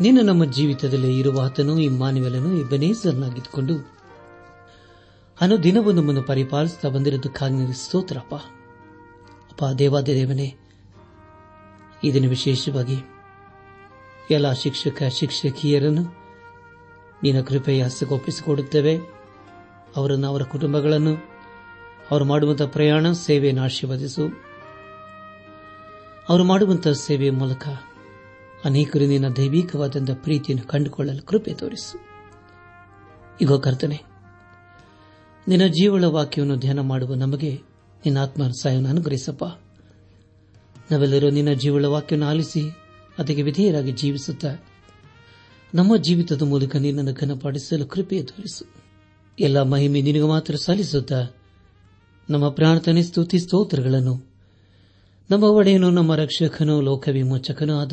ನೀನು ನಮ್ಮ ಜೀವಿತದಲ್ಲಿ ಇರುವ ಆತನು ಈ ಮಾನವಲನು ಅನು ದಿನವೂ ನಮ್ಮನ್ನು ಪರಿಪಾಲಿಸುತ್ತಾ ಬಂದಿರೋದಕ್ಕಾಗಿ ಸ್ತೋತ್ರಪ್ಪ. ಅಪ್ಪ, ದೇವಾದ ದೇವನೇ ಇದನ್ನು ವಿಶೇಷವಾಗಿ ಎಲ್ಲ ಶಿಕ್ಷಕ, ಶಿಕ್ಷಕಿಯರನ್ನು ನಿನ್ನ ಕೃಪೆಯ ಹಸಗೊಪ್ಪಿಸಿಕೊಡುತ್ತೇವೆ ಅವರನ್ನು ಅವರ ಕುಟುಂಬಗಳನ್ನು ಅವರು ಮಾಡುವಂತಹ ಪ್ರಯಾಣ ಸೇವೆಯನ್ನು ಆಶೀರ್ವದಿಸು. ಅವರು ಮಾಡುವಂತಹ ಸೇವೆಯ ಮೂಲಕ ಅನೇಕರು ನಿನ್ನ ದೈವಿಕವಾದಂಥ ಪ್ರೀತಿಯನ್ನು ಕಂಡುಕೊಳ್ಳಲು ಕೃಪೆ ತೋರಿಸು. ಈಗ ಕರ್ತನೆ, ನಿನ್ನ ಜೀವಳ ವಾಕ್ಯವನ್ನು ಧ್ಯಾನ ಮಾಡುವ ನಮಗೆ ನಿನ್ನ ಆತ್ಮ ಸಹಾಯವನ್ನು ಅನುಗ್ರಹಿಸಪ್ಪ. ನಾವೆಲ್ಲರೂ ನಿನ್ನ ಜೀವಳ ವಾಕ್ಯವನ್ನು ಆಲಿಸಿ ಅದಕ್ಕೆ ವಿಧೇಯರಾಗಿ ಜೀವಿಸುತ್ತಾ ನಮ್ಮ ಜೀವಿತದ ಮೂಲಕ ನಿನ್ನನ್ನು ಘನಪಡಿಸಲು ಕೃಪೆ ತೋರಿಸು. ಎಲ್ಲ ಮಹಿಮೆ ನಿನಗೆ ಮಾತ್ರ ಸಲ್ಲಿಸುತ್ತಾ ನಮ್ಮ ಪ್ರಾರ್ಥನೆ, ಸ್ತುತಿ, ಸ್ತೋತ್ರಗಳನ್ನು ನಮ್ಮ ಒಡೆಯನು ನಮ್ಮ ರಕ್ಷಕನೂ ಲೋಕ ವಿಮೋಚಕನೂ ಆದ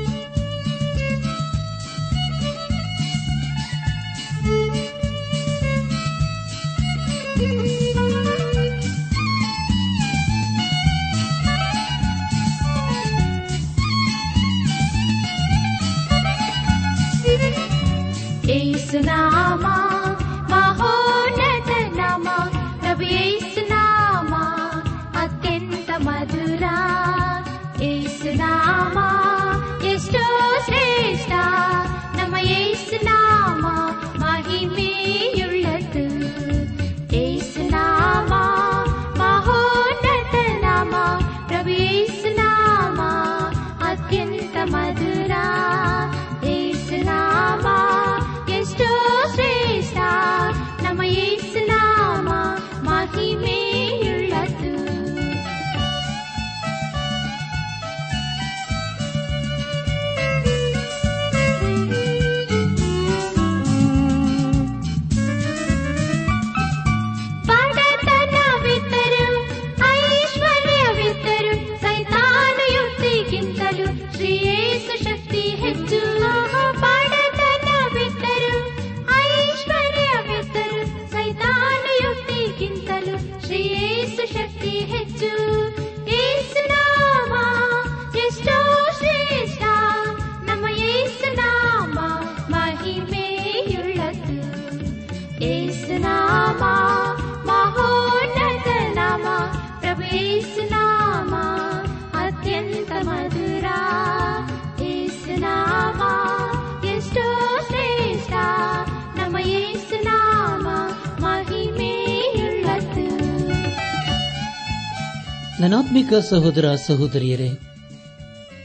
ನನಾತ್ಮಿಕ ಸಹೋದರ ಸಹೋದರಿಯರೇ,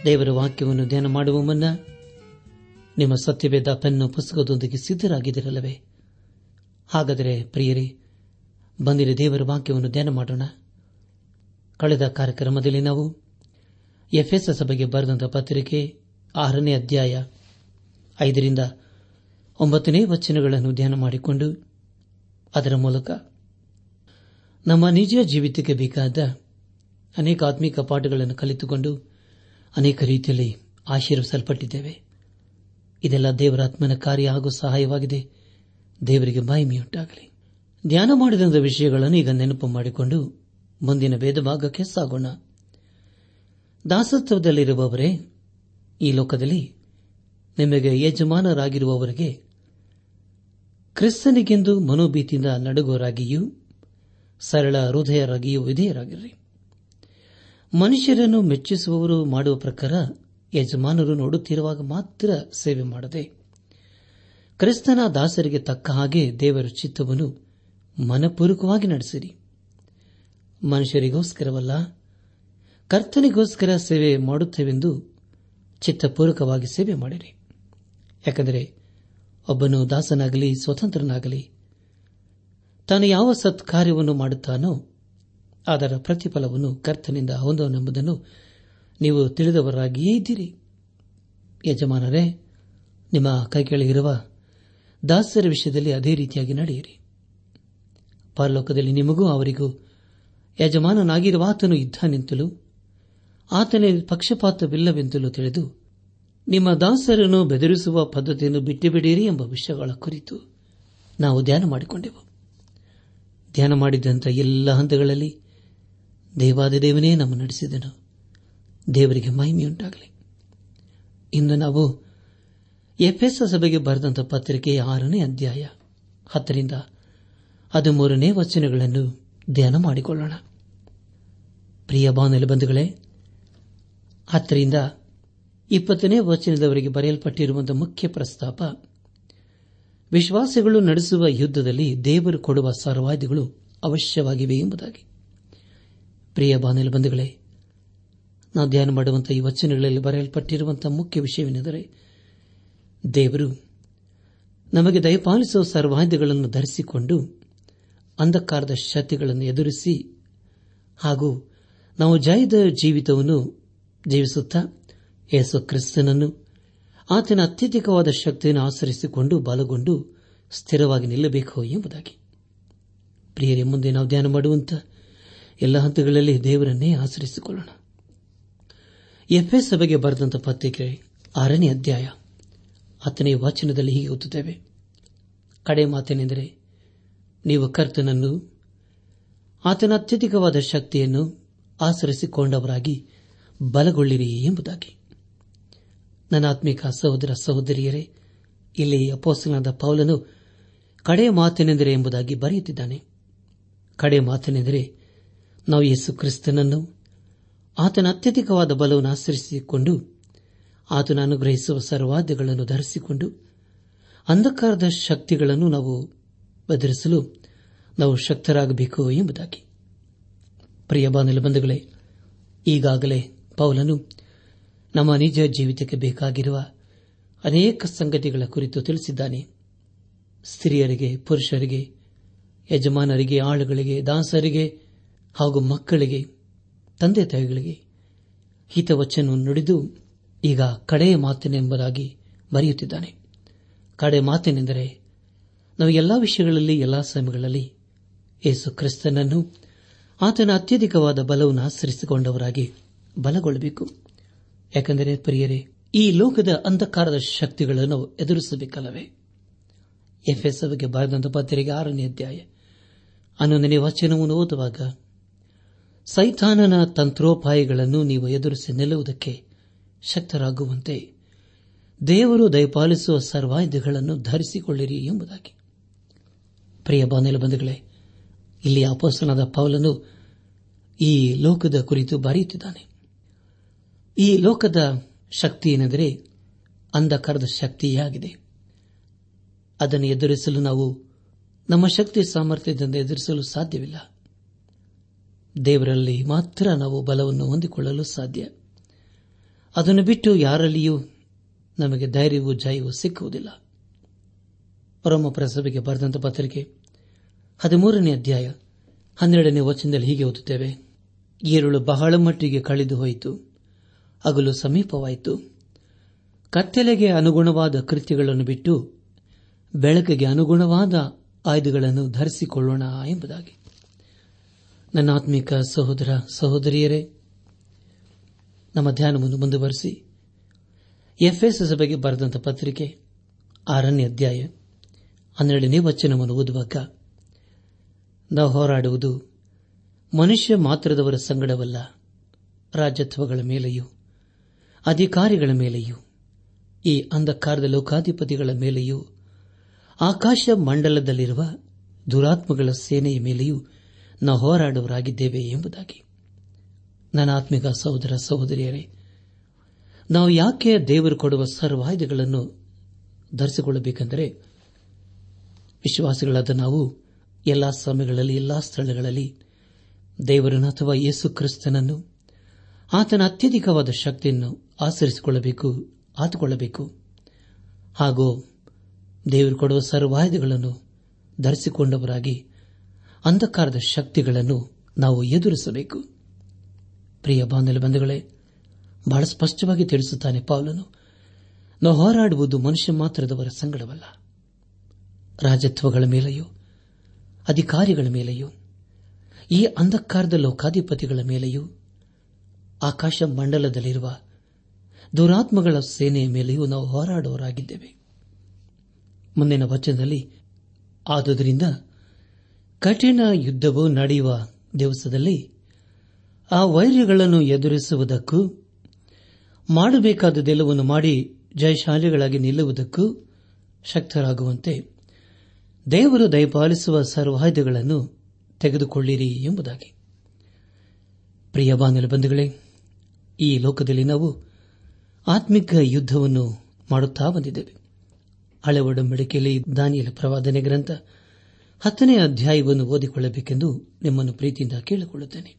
ದೇವರ ವಾಕ್ಯವನ್ನು ಧ್ಯಾನ ಮಾಡುವ ಮುನ್ನ ನಿಮ್ಮ ಸತ್ಯವೇದ ಪೆನ್ನು ಪುಸ್ತಕದೊಂದಿಗೆ ಸಿದ್ಧರಾಗಿದ್ದಿರಲ್ಲವೇ? ಹಾಗಾದರೆ ಪ್ರಿಯರೇ, ಬಂದಿರ ದೇವರ ವಾಕ್ಯವನ್ನು ಧ್ಯಾನ ಮಾಡೋಣ. ಕಳೆದ ಕಾರ್ಯಕ್ರಮದಲ್ಲಿ ನಾವು ಎಫ್ಎಸ್ ಸಭೆಗೆ ಬರೆದಂತಹ ಪತ್ರಿಕೆ ಆರನೇ ಅಧ್ಯಾಯ ಐದರಿಂದ ಒಂಬತ್ತನೇ ವಚನಗಳನ್ನು ಧ್ಯಾನ ಮಾಡಿಕೊಂಡು ಅದರ ಮೂಲಕ ನಮ್ಮ ನಿಜ ಜೀವಿತಕ್ಕೆ ಬೇಕಾದ ಅನೇಕ ಆತ್ಮಿಕ ಪಾಠಗಳನ್ನು ಕಲಿತುಕೊಂಡು ಅನೇಕ ರೀತಿಯಲ್ಲಿ ಆಶೀರ್ವಿಸಲ್ಪಟ್ಟಿದ್ದೇವೆ. ಇದೆಲ್ಲ ದೇವರಾತ್ಮನ ಕಾರ್ಯ ಹಾಗೂ ಸಹಾಯವಾಗಿದೆ. ದೇವರಿಗೆ ಮಹಿಮೆಯುಂಟಾಗಲಿ. ಧ್ಯಾನ ಮಾಡಿದಂಥ ವಿಷಯಗಳನ್ನು ಈಗ ನೆನಪು ಮಾಡಿಕೊಂಡು ಮುಂದಿನ ಭೇದ ಭಾಗಕ್ಕೆ ಸಾಗೋಣ. ದಾಸತ್ವದಲ್ಲಿರುವವರೇ, ಈ ಲೋಕದಲ್ಲಿ ನಿಮಗೆ ಯಜಮಾನರಾಗಿರುವವರಿಗೆ ಕ್ರಿಸ್ತನಿಗೆಂದು ಮನೋಭೀತಿಯಿಂದ ನಡುಗೋರಾಗಿಯೂ ಸರಳ ಹೃದಯರಾಗಿಯೂ ವಿಧೇಯರಾಗಿರ್ರಿ. ಮನುಷ್ಯರನ್ನು ಮೆಚ್ಚಿಸುವವರು ಮಾಡುವ ಪ್ರಕಾರ ಯಜಮಾನರು ನೋಡುತ್ತಿರುವಾಗ ಮಾತ್ರ ಸೇವೆ ಮಾಡದೆ, ಕ್ರಿಸ್ತನ ದಾಸರಿಗೆ ತಕ್ಕ ಹಾಗೆ ದೇವರ ಚಿತ್ತವನ್ನು ಮನಪೂರ್ವಕವಾಗಿ ನಡೆಸಿರಿ. ಮನುಷ್ಯರಿಗೋಸ್ಕರವಲ್ಲ, ಕರ್ತನಿಗೋಸ್ಕರ ಸೇವೆ ಮಾಡುತ್ತೇವೆಂದು ಚಿತ್ತಪೂರ್ವಕವಾಗಿ ಸೇವೆ ಮಾಡಿರಿ. ಯಾಕೆಂದರೆ ಒಬ್ಬನು ದಾಸನಾಗಲಿ, ಸ್ವತಂತ್ರನಾಗಲಿ, ತಾನು ಯಾವ ಸತ್ಕಾರ್ಯವನ್ನು ಮಾಡುತ್ತಾನೋ ಅದರ ಪ್ರತಿಫಲವನ್ನು ಕರ್ತನಿಂದ ಹೊಂದವನೆಂಬುದನ್ನು ನೀವು ತಿಳಿದವರಾಗಿಯೇ ಇದ್ದೀರಿ. ಯಜಮಾನರೇ, ನಿಮ್ಮ ಕೈಕೆಳಗಿರುವ ದಾಸರ ವಿಷಯದಲ್ಲಿ ಅದೇ ರೀತಿಯಾಗಿ ನಡೆಯಿರಿ. ಪರಲೋಕದಲ್ಲಿ ನಿಮಗೂ ಅವರಿಗೂ ಯಜಮಾನನಾಗಿರುವ ಆತನು ಇದ್ದಾನೆಂತಲೂ, ಆತನೇ ಪಕ್ಷಪಾತವಿಲ್ಲವೆಂತಲೂ ತಿಳಿದು, ನಿಮ್ಮ ದಾಸರನ್ನು ಬೆದರಿಸುವ ಪದ್ಧತಿಯನ್ನು ಬಿಟ್ಟುಬಿಡಿರಿ ಎಂಬ ವಿಷಯಗಳ ಕುರಿತು ನಾವು ಧ್ಯಾನ ಮಾಡಿಕೊಂಡೆವು. ಧ್ಯಾನ ಮಾಡಿದಂಥ ಎಲ್ಲ ಹಂತಗಳಲ್ಲಿ ದೇವಾದಿದೇವನೇ ನಮ್ಮ ನಡೆಸಿದನು. ದೇವರಿಗೆ ಮಹಿಮೆಯುಂಟಾಗಲಿ. ಇಂದು ನಾವು ಎಫ್ಎಸ್ ಸಭೆಗೆ ಬರೆದಂಥ ಪತ್ರಿಕೆಯ ಆರನೇ ಅಧ್ಯಾಯ ಹತ್ತರಿಂದ ಹದಿಮೂರನೇ ವಚನಗಳನ್ನು ಧ್ಯಾನ ಮಾಡಿಕೊಳ್ಳೋಣ. ಪ್ರಿಯ ಬಾನಲಿ ಬಂಧುಗಳೇ, ಹತ್ತರಿಂದ ಇಪ್ಪತ್ತನೇ ವಚನದವರೆಗೆ ಬರೆಯಲ್ಪಟ್ಟಿರುವಂತಹ ಮುಖ್ಯ ಪ್ರಸ್ತಾಪ, ವಿಶ್ವಾಸಗಳು ನಡೆಸುವ ಯುದ್ದದಲ್ಲಿ ದೇವರು ಕೊಡುವ ಸರ್ವಾದಿಗಳು ಅವಶ್ಯವಾಗಿವೆ ಎಂಬುದಾಗಿ. ಪ್ರಿಯ ಬಾನಲಿ ಬಂಧುಗಳೇ, ನಾವು ಧ್ಯಾನ ಮಾಡುವಂತಹ ಈ ವಚನಗಳಲ್ಲಿ ಬರೆಯಲ್ಪಟ್ಟಿರುವಂಥ ಮುಖ್ಯ ವಿಷಯವೇನೆಂದರೆ ದೇವರು ನಮಗೆ ದಯಪಾಲಿಸುವ ಸರ್ವಾದ್ಯಗಳನ್ನು ಧರಿಸಿಕೊಂಡು ಅಂಧಕಾರದ ಶಕ್ತಿಗಳನ್ನು ಎದುರಿಸಿ ಹಾಗೂ ನಾವು ಜಯದ ಜೀವಿತವನ್ನು ಜೀವಿಸುತ್ತಾ ಯೇಸು ಕ್ರಿಸ್ತನನ್ನು ಆತನ ಅತ್ಯಧಿಕವಾದ ಶಕ್ತಿಯನ್ನು ಆಚರಿಸಿಕೊಂಡು ಬಲಗೊಂಡು ಸ್ಥಿರವಾಗಿ ನಿಲ್ಲಬೇಕು ಎಂಬುದಾಗಿ. ಪ್ರಿಯರೇ, ಮುಂದೆ ನಾವು ಧ್ಯಾನ ಮಾಡುವಂತಹ ಎಲ್ಲ ಹಂತಗಳಲ್ಲಿ ದೇವರನ್ನೇ ಆಚರಿಸಿಕೊಳ್ಳೋಣ. ಎಫ್ಎ ಸಭೆಗೆ ಬರೆದಂತ ಪತ್ರಿಕೆ ಆರನೇ ಅಧ್ಯಾಯ ಹತ್ತನೇ ವಾಚನದಲ್ಲಿ ಹೀಗೆ ಓದುತ್ತೇವೆ. ಕಡೆ ಮಾತೇನೆಂದರೆ, ನೀವು ಕರ್ತನನ್ನು, ಆತನ ಅತ್ಯಧಿಕವಾದ ಶಕ್ತಿಯನ್ನು ಆಚರಿಸಿಕೊಂಡವರಾಗಿ ಬಲಗೊಳ್ಳಿರಿ ಎಂಬುದಾಗಿ. ನನ್ನ ಆತ್ಮಿಕ ಸಹೋದರ ಸಹೋದರಿಯರೇ, ಇಲ್ಲಿ ಅಪೋಸನಾದ ಪೌಲನು ಕಡೆ ಮಾತೆನೆಂದರೆ ಎಂಬುದಾಗಿ ಬರೆಯುತ್ತಿದ್ದಾನೆ. ಕಡೆ ಮಾತನೆಂದರೆ ನಾವು ಯೇಸು ಕ್ರಿಸ್ತನನ್ನು ಆತನ ಅತ್ಯಧಿಕವಾದ ಬಲವನ್ನು ಆಚರಿಸಿಕೊಂಡು ಆತನ ಅನುಗ್ರಹಿಸುವ ಸರ್ವಾದ್ಯಗಳನ್ನು ಧರಿಸಿಕೊಂಡು ಅಂಧಕಾರದ ಶಕ್ತಿಗಳನ್ನು ನಾವು ಬದಲಿಸಲು ನಾವು ಶಕ್ತರಾಗಬೇಕು ಎಂಬುದಾಗಿ. ಪ್ರಿಯ ಬಾಂಧವೇ ಈಗಾಗಲೇ ಪೌಲನು ನಮ್ಮ ನಿಜ ಜೀವಿತಕ್ಕೆ ಬೇಕಾಗಿರುವ ಅನೇಕ ಸಂಗತಿಗಳ ಕುರಿತು ತಿಳಿಸಿದ್ದಾನೆ. ಸ್ತ್ರೀಯರಿಗೆ, ಪುರುಷರಿಗೆ, ಯಜಮಾನರಿಗೆ, ಆಳುಗಳಿಗೆ, ದಾಸರಿಗೆ ಹಾಗೂ ಮಕ್ಕಳಿಗೆ, ತಂದೆ ತಾಯಿಗಳಿಗೆ ಹಿತವಚನವನ್ನು ನುಡಿದು ಈಗ ಕಡೆಯ ಮಾತಿನೆಂಬುದಾಗಿ ಬರೆಯುತ್ತಿದ್ದಾನೆ. ಕಡೆ ಮಾತಿನೆಂದರೆ ನಾವು ಎಲ್ಲಾ ವಿಷಯಗಳಲ್ಲಿ, ಎಲ್ಲಾ ಸಮಯಗಳಲ್ಲಿ ಯೇಸು ಕ್ರಿಸ್ತನನ್ನು ಆತನ ಅತ್ಯಧಿಕವಾದ ಬಲವನ್ನು ಆಚರಿಸಿಕೊಂಡವರಾಗಿ ಬಲಗೊಳ್ಳಬೇಕು. ಯಾಕೆಂದರೆ ಪ್ರಿಯರೇ, ಈ ಲೋಕದ ಅಂಧಕಾರದ ಶಕ್ತಿಗಳನ್ನು ಎದುರಿಸಬೇಕಲ್ಲವೇ? ಎಫ್ಎಸ್ಗೆ ಬರೆದಂತ ಪತ್ರಿಕೆ ಆರನೇ ಅಧ್ಯಾಯ ಹನ್ನೊಂದನೇ ವಚನವನ್ನು ಓದುವಾಗ ಸೈತಾನನ ತಂತ್ರೋಪಾಯಗಳನ್ನು ನೀವು ಎದುರಿಸಿ ನಿಲ್ಲುವುದಕ್ಕೆ ಶಕ್ತರಾಗುವಂತೆ ದೇವರು ದಯಪಾಲಿಸುವ ಸರ್ವಾಯುಧಗಳನ್ನು ಧರಿಸಿಕೊಳ್ಳಿರಿ ಎಂಬುದಾಗಿ. ಪ್ರಿಯ ಬಂಧುಗಳೇ, ಇಲ್ಲಿ ಅಪೋಸ್ತನದ ಪೌಲನು ಈ ಲೋಕದ ಕುರಿತು ಬರೆಯುತ್ತಿದ್ದಾನೆ. ಈ ಲೋಕದ ಶಕ್ತಿ ಏನೆಂದರೆ ಅಂಧಕಾರದ ಶಕ್ತಿಯಾಗಿದೆ. ಅದನ್ನು ಎದುರಿಸಲು ನಾವು ನಮ್ಮ ಶಕ್ತಿ ಸಾಮರ್ಥ್ಯದಿಂದ ಎದುರಿಸಲು ಸಾಧ್ಯವಿಲ್ಲ. ದೇವರಲ್ಲಿ ಮಾತ್ರ ನಾವು ಬಲವನ್ನು ಹೊಂದಿಕೊಳ್ಳಲು ಸಾಧ್ಯ. ಅದನ್ನು ಬಿಟ್ಟು ಯಾರಲ್ಲಿಯೂ ನಮಗೆ ಧೈರ್ಯವೂ ಜಯವೂ ಸಿಕ್ಕುವುದಿಲ್ಲ. ಪರಮ ಪ್ರಸಭೆಗೆ ಪತ್ರಿಕೆ ಹದಿಮೂರನೇ ಅಧ್ಯಾಯ ಹನ್ನೆರಡನೇ ವಚನದಲ್ಲಿ ಹೀಗೆ ಓದುತ್ತೇವೆ. ಈರುಳು ಬಹಳ ಮಟ್ಟಿಗೆ ಕಳೆದು ಹೋಯಿತು, ಅಗಲು ಸಮೀಪವಾಯಿತು. ಕತ್ತಲೆಗೆ ಅನುಗುಣವಾದ ಕೃತ್ಯಗಳನ್ನು ಬಿಟ್ಟು ಬೆಳಕಿಗೆ ಅನುಗುಣವಾದ ಆಯುಧಗಳನ್ನು ಧರಿಸಿಕೊಳ್ಳೋಣ ಎಂಬುದಾಗಿ. ನನ್ನ ಆತ್ಮಿಕ ಸಹೋದರ ಸಹೋದರಿಯರೇ, ನಮ್ಮ ಧ್ಯಾನವನ್ನು ಮುಂದುವರೆಸಿ. ಎಫ್ಎಸ್ ಸಭೆಗೆ ಬರೆದಂತ ಪತ್ರಿಕೆ ಆರನೇ ಅಧ್ಯಾಯ ಹನ್ನೆರಡನೇ ವಚನವನ್ನು ಓದುವಾಗ, ನಾವು ಹೋರಾಡುವುದು ಮನುಷ್ಯ ಮಾತ್ರದವರ ಸಂಗಡವಲ್ಲ ರಾಜ್ಯತ್ವಗಳ ಮೇಲೆಯೂ, ಅಧಿಕಾರಿಗಳ ಮೇಲೆಯೂ, ಈ ಅಂಧಕಾರದ ಲೋಕಾಧಿಪತಿಗಳ ಮೇಲೆಯೂ, ಆಕಾಶ ಮಂಡಲದಲ್ಲಿರುವ ದುರಾತ್ಮಗಳ ಸೇನೆಯ ಮೇಲೆಯೂ ನಾವು ಹೋರಾಡುವರಾಗಿದ್ದೇವೆ ಎಂಬುದಾಗಿ. ನನ್ನ ಆತ್ಮಿಕ ಸಹೋದರ ಸಹೋದರಿಯರೇ, ನಾವು ಯಾಕೆ ದೇವರು ಕೊಡುವ ಸರ್ವಾಯುಧಗಳನ್ನು ಧರಿಸಿಕೊಳ್ಳಬೇಕೆಂದರೆ, ವಿಶ್ವಾಸಿಗಳಾದ ನಾವು ಎಲ್ಲಾ ಸಮಯಗಳಲ್ಲಿ, ಎಲ್ಲಾ ಸ್ಥಳಗಳಲ್ಲಿ ದೇವರನ್ನು ಅಥವಾ ಯೇಸು ಕ್ರಿಸ್ತನನ್ನು, ಆತನ ಅತ್ಯಧಿಕವಾದ ಶಕ್ತಿಯನ್ನು ಆಚರಿಸಿಕೊಳ್ಳಬೇಕು, ಆತುಕೊಳ್ಳಬೇಕು. ಹಾಗೂ ದೇವರು ಕೊಡುವ ಸರ್ವಾಯುಧಗಳನ್ನು ಧರಿಸಿಕೊಂಡವರಾಗಿ ಅಂಧಕಾರದ ಶಕ್ತಿಗಳನ್ನು ನಾವು ಎದುರಿಸಬೇಕು. ಪ್ರಿಯ ಬಾಂಧವ್ಯ ಬಂಧುಗಳೇ, ಬಹಳ ಸ್ಪಷ್ಟವಾಗಿ ತಿಳಿಸುತ್ತಾನೆ ಪೌಲನು, ನಾವು ಹೋರಾಡುವುದು ಮನುಷ್ಯ ಮಾತ್ರದವರ ಸಂಗಡವಲ್ಲ. ರಾಜತ್ವಗಳ ಮೇಲೆಯೂ, ಅಧಿಕಾರಿಗಳ ಮೇಲೆಯೂ, ಈ ಅಂಧಕಾರದ ಲೋಕಾಧಿಪತಿಗಳ ಮೇಲೆಯೂ, ಆಕಾಶ ಮಂಡಲದಲ್ಲಿರುವ ದುರಾತ್ಮಗಳ ಸೇನೆಯ ಮೇಲೆಯೂ ನಾವು ಹೋರಾಡುವರಾಗಿದ್ದೇವೆ ಮುಂದಿನ ವಚನದಲ್ಲಿ, ಆದುದರಿಂದ ಕಠಿಣ ಯುದ್ಧವು ನಡೆಯುವ ದಿವಸದಲ್ಲಿ ಆ ವೈರ್ಯಗಳನ್ನು ಎದುರಿಸುವುದಕ್ಕೂ ಮಾಡಬೇಕಾದದೆಲ್ಲವನ್ನು ಮಾಡಿ ಜಯಶಾಲಿಗಳಾಗಿ ನಿಲ್ಲುವುದಕ್ಕೂ ಶಕ್ತರಾಗುವಂತೆ ದೇವರು ದಯಪಾಲಿಸುವ ಸರ್ವಾಯುಧಗಳನ್ನು ತೆಗೆದುಕೊಳ್ಳಿರಿ ಎಂಬುದಾಗಿ. ಪ್ರಿಯ ಬಾಂಧವೇ ಈ ಲೋಕದಲ್ಲಿ ನಾವು ಆತ್ಮಿಕ ಯುದ್ದವನ್ನು ಮಾಡುತ್ತಾ ಬಂದಿದ್ದೇವೆ. ಹಳೆ ಒಡಂಬಡಿಕೆಯಲ್ಲಿ ದಾನಿಯಲ ಪ್ರವಾದನೆ ಗ್ರಂಥ ಹತ್ತನೇ ಅಧ್ಯಾಯವನ್ನು ಓದಿಕೊಳ್ಳಬೇಕೆಂದು ನಿಮ್ಮನ್ನು ಪ್ರೀತಿಯಿಂದ ಕೇಳಿಕೊಳ್ಳುತ್ತೇನೆ.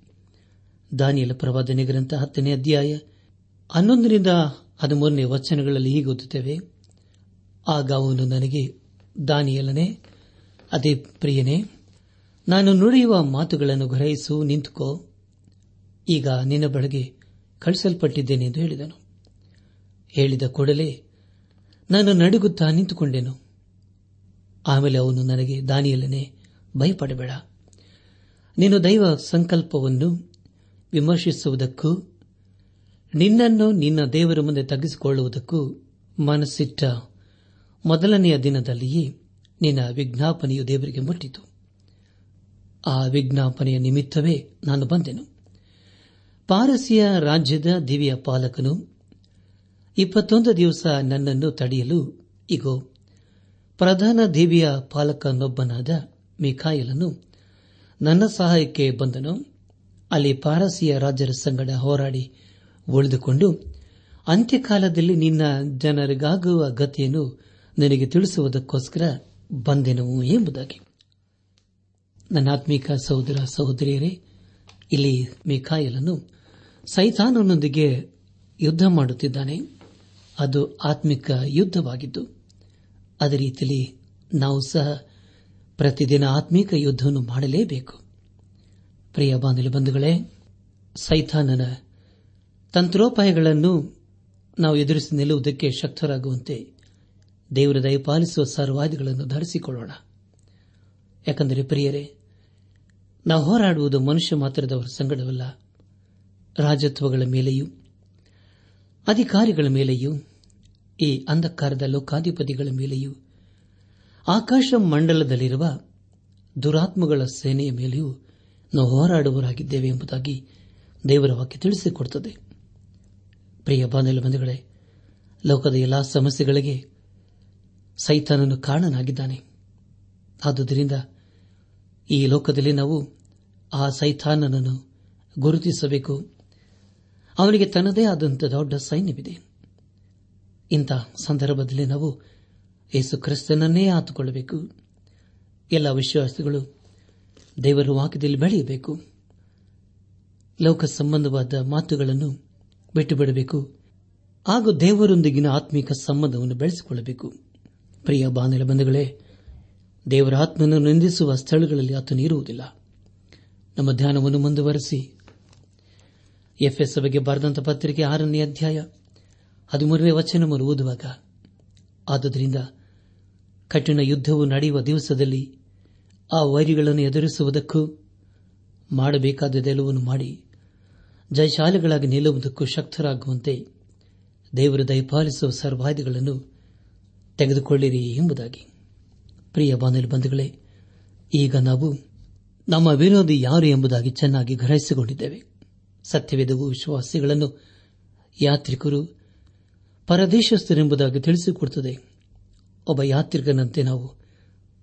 ದಾನಿಯಲ ಪ್ರವಾದನೆ ಗ್ರಂಥ ಹತ್ತನೇ ಅಧ್ಯಾಯ ಹನ್ನೊಂದರಿಂದ ಹದಿಮೂರನೇ ವಚನಗಳಲ್ಲಿ ಹೀಗೆ ಓದುತ್ತೇವೆ. ಆಗ ಅವನು ನನಗೆ, ದಾನಿಯಲನೇ, ಅದೇ ಪ್ರಿಯನೇ, ನಾನು ನುಡಿಯುವ ಮಾತುಗಳನ್ನು ಗ್ರಹಿಸು, ನಿಂತುಕೋ. ಈಗ ನಿನ್ನ ಬಳಗೆ ಕಳಿಸಲ್ಪಟ್ಟಿದ್ದೇನೆ ಎಂದು ಹೇಳಿದನು. ಹೇಳಿದ ಕೂಡಲೇ ನಾನು ನಡುಗುತ್ತಾ ನಿಂತುಕೊಂಡೆನು. ಆಮೇಲೆ ಅವನು ನನಗೆ ದಾನಿಯಲ್ಲನೆ ಭಯಪಡಬೇಡ. ನೀನು ದೈವ ಸಂಕಲ್ಪವನ್ನು ವಿಮರ್ಶಿಸುವುದಕ್ಕೂ, ನಿನ್ನನ್ನು ನಿನ್ನ ದೇವರ ಮುಂದೆ ತಗ್ಗಿಸಿಕೊಳ್ಳುವುದಕ್ಕೂ ಮನಸ್ಸಿಟ್ಟ ಮೊದಲನೆಯ ದಿನದಲ್ಲಿಯೇ ನಿನ್ನ ವಿಜ್ಞಾಪನೆಯು ದೇವರಿಗೆ ಮುಟ್ಟಿತು. ಆ ವಿಜ್ಞಾಪನೆಯ ನಿಮಿತ್ತವೇ ನಾನು ಬಂದೆನು. ಪಾರಸಿಯ ರಾಜ್ಯದ ದಿವ್ಯ ಪಾಲಕನು ಇಪ್ಪತ್ತೊಂದು ದಿವಸ ನನ್ನನ್ನು ತಡೆಯಲು, ಇಗೋ ಪ್ರಧಾನ ದೇವಿಯ ಪಾಲಕನೊಬ್ಬನಾದ ಮಿಖಾಯಲನು, ನನ್ನ ಸಹಾಯಕ್ಕೆ ಬಂದನು. ಅಲ್ಲಿ ಪಾರಸಿಯ ರಾಜರ ಸಂಗಡ ಹೋರಾಡಿ ಉಳಿದುಕೊಂಡು, ಅಂತ್ಯಕಾಲದಲ್ಲಿ ನಿನ್ನ ಜನರಿಗಾಗುವ ಗತಿಯನ್ನು ನಿನಗೆ ತಿಳಿಸುವುದಕ್ಕೋಸ್ಕರ ಬಂದೆನು ಎಂಬುದಾಗಿ. ನನ್ನ ಆತ್ಮಿಕ ಸಹೋದರ ಸಹೋದರಿಯರೇ, ಇಲ್ಲಿ ಮಿಖಾಯಲನು ಸೈತಾನನೊಂದಿಗೆ ಯುದ್ಧ ಮಾಡುತ್ತಿದ್ದಾನೆ. ಅದು ಆತ್ಮಿಕ ಯುದ್ಧವಾಗಿದ್ದು ಅದೇ ರೀತಿಯಲ್ಲಿ ನಾವು ಸಹ ಪ್ರತಿದಿನ ಆತ್ಮೀಕ ಯುದ್ದವನ್ನು ಮಾಡಲೇಬೇಕು. ಪ್ರಿಯ ಬಂಧುಗಳೇ, ಸೈತಾನನ ತಂತ್ರೋಪಾಯಗಳನ್ನು ನಾವು ಎದುರಿಸಿ ನಿಲ್ಲುವುದಕ್ಕೆ ಶಕ್ತರಾಗುವಂತೆ ದೇವರ ದಯಪಾಲಿಸುವ ಸರ್ವಾದಿಗಳನ್ನು ಧರಿಸಿಕೊಳ್ಳೋಣ. ಯಾಕೆಂದರೆ ಪ್ರಿಯರೇ, ನಾವು ಹೋರಾಡುವುದು ಮನುಷ್ಯ ಮಾತ್ರದವರ ಸಂಗಡವಲ್ಲ. ರಾಜತ್ವಗಳ ಮೇಲೆಯೂ, ಅಧಿಕಾರಿಗಳ ಮೇಲೆಯೂ ಈ ಅಂಧಕಾರದ ಲೋಕಾಧಿಪತಿಗಳ ಮೇಲೆಯೂ ಆಕಾಶ ಮಂಡಲದಲ್ಲಿರುವ ದುರಾತ್ಮಗಳ ಸೇನೆಯ ಮೇಲೆಯೂ ನಾವು ಹೋರಾಡುವರಾಗಿದ್ದೇವೆ ಎಂಬುದಾಗಿ ದೇವರ ವಾಕ್ಯ ತಿಳಿಸಿಕೊಡುತ್ತದೆ. ಪ್ರಿಯ ಬಾಂಧವ್ಯ ಬಂಧುಗಳೇ, ಲೋಕದ ಎಲ್ಲಾ ಸಮಸ್ಯೆಗಳಿಗೆ ಸೈತಾನನು ಕಾರಣನಾಗಿದ್ದಾನೆ. ಆದುದರಿಂದ ಈ ಲೋಕದಲ್ಲಿ ನಾವು ಆ ಸೈತಾನನನ್ನು ಗುರುತಿಸಬೇಕು. ಅವನಿಗೆ ತನ್ನದೇ ಆದಂತಹ ದೊಡ್ಡ ಸೈನ್ಯವಿದೆ. ಇಂಥ ಸಂದರ್ಭದಲ್ಲಿ ನಾವು ಯೇಸು ಕ್ರಿಸ್ತನನ್ನೇ ಆತುಕೊಳ್ಳಬೇಕು. ಎಲ್ಲ ವಿಶ್ವಾಸಗಳು ದೇವರ ವಾಕ್ಯದಲ್ಲಿ ಬೆಳೆಯಬೇಕು. ಲೋಕ ಸಂಬಂಧವಾದ ಮಾತುಗಳನ್ನು ಬಿಟ್ಟು ಬಿಡಬೇಕು ಹಾಗೂ ದೇವರೊಂದಿಗಿನ ಆತ್ಮಿಕ ಸಂಬಂಧವನ್ನು ಬೆಳೆಸಿಕೊಳ್ಳಬೇಕು. ಪ್ರಿಯ ಬಾನಿಲ ಬಂಧುಗಳೇ, ದೇವರ ಆತ್ಮನ್ನು ನಿಂದಿಸುವ ಸ್ಥಳಗಳಲ್ಲಿ ಆತನು ಇರುವುದಿಲ್ಲ. ನಮ್ಮ ಧ್ಯಾನವನ್ನು ಮುಂದುವರೆಸಿ. ಎಫ್ಎಸ್ ಸಭೆಗೆ ಬರೆದಂತ ಪತ್ರಿಕೆ ಆರನೇ ಅಧ್ಯಾಯ. ಹದಿಮೂರನೇ ವಚನವನ್ನು ಓದುವಾಗ, ಆದುದರಿಂದ ಕಠಿಣ ಯುದ್ಧವು ನಡೆಯುವ ದಿವಸದಲ್ಲಿ ಆ ವೈರಿಗಳನ್ನು ಎದುರಿಸುವುದಕ್ಕೂ ಮಾಡಬೇಕಾದದೆಲ್ಲವನ್ನು ಮಾಡಿ ಜಯಶಾಲೆಗಳಾಗಿ ನಿಲ್ಲುವುದಕ್ಕೂ ಶಕ್ತರಾಗುವಂತೆ ದೇವರು ದಯಪಾಲಿಸುವ ಸರ್ವಾಯುಧಗಳನ್ನು ತೆಗೆದುಕೊಳ್ಳಿರಿ ಎಂಬುದಾಗಿ. ಪ್ರಿಯ ಬಾನಲಿ ಬಂಧುಗಳೇ, ಈಗ ನಾವು ನಮ್ಮ ವಿರೋಧಿ ಯಾರು ಎಂಬುದಾಗಿ ಚೆನ್ನಾಗಿ ಗ್ರಹಿಸಿಕೊಂಡಿದ್ದೇವೆ. ಸತ್ಯವೇದವು ವಿಶ್ವಾಸಿಗಳನ್ನು ಯಾತ್ರಿಕರು ಪರದೇಶಸ್ಥರೆಂಬುದಾಗಿ ತಿಳಿಸಿಕೊಡುತ್ತದೆ ಒಬ್ಬ ಯಾತ್ರಿಕನಂತೆ ನಾವು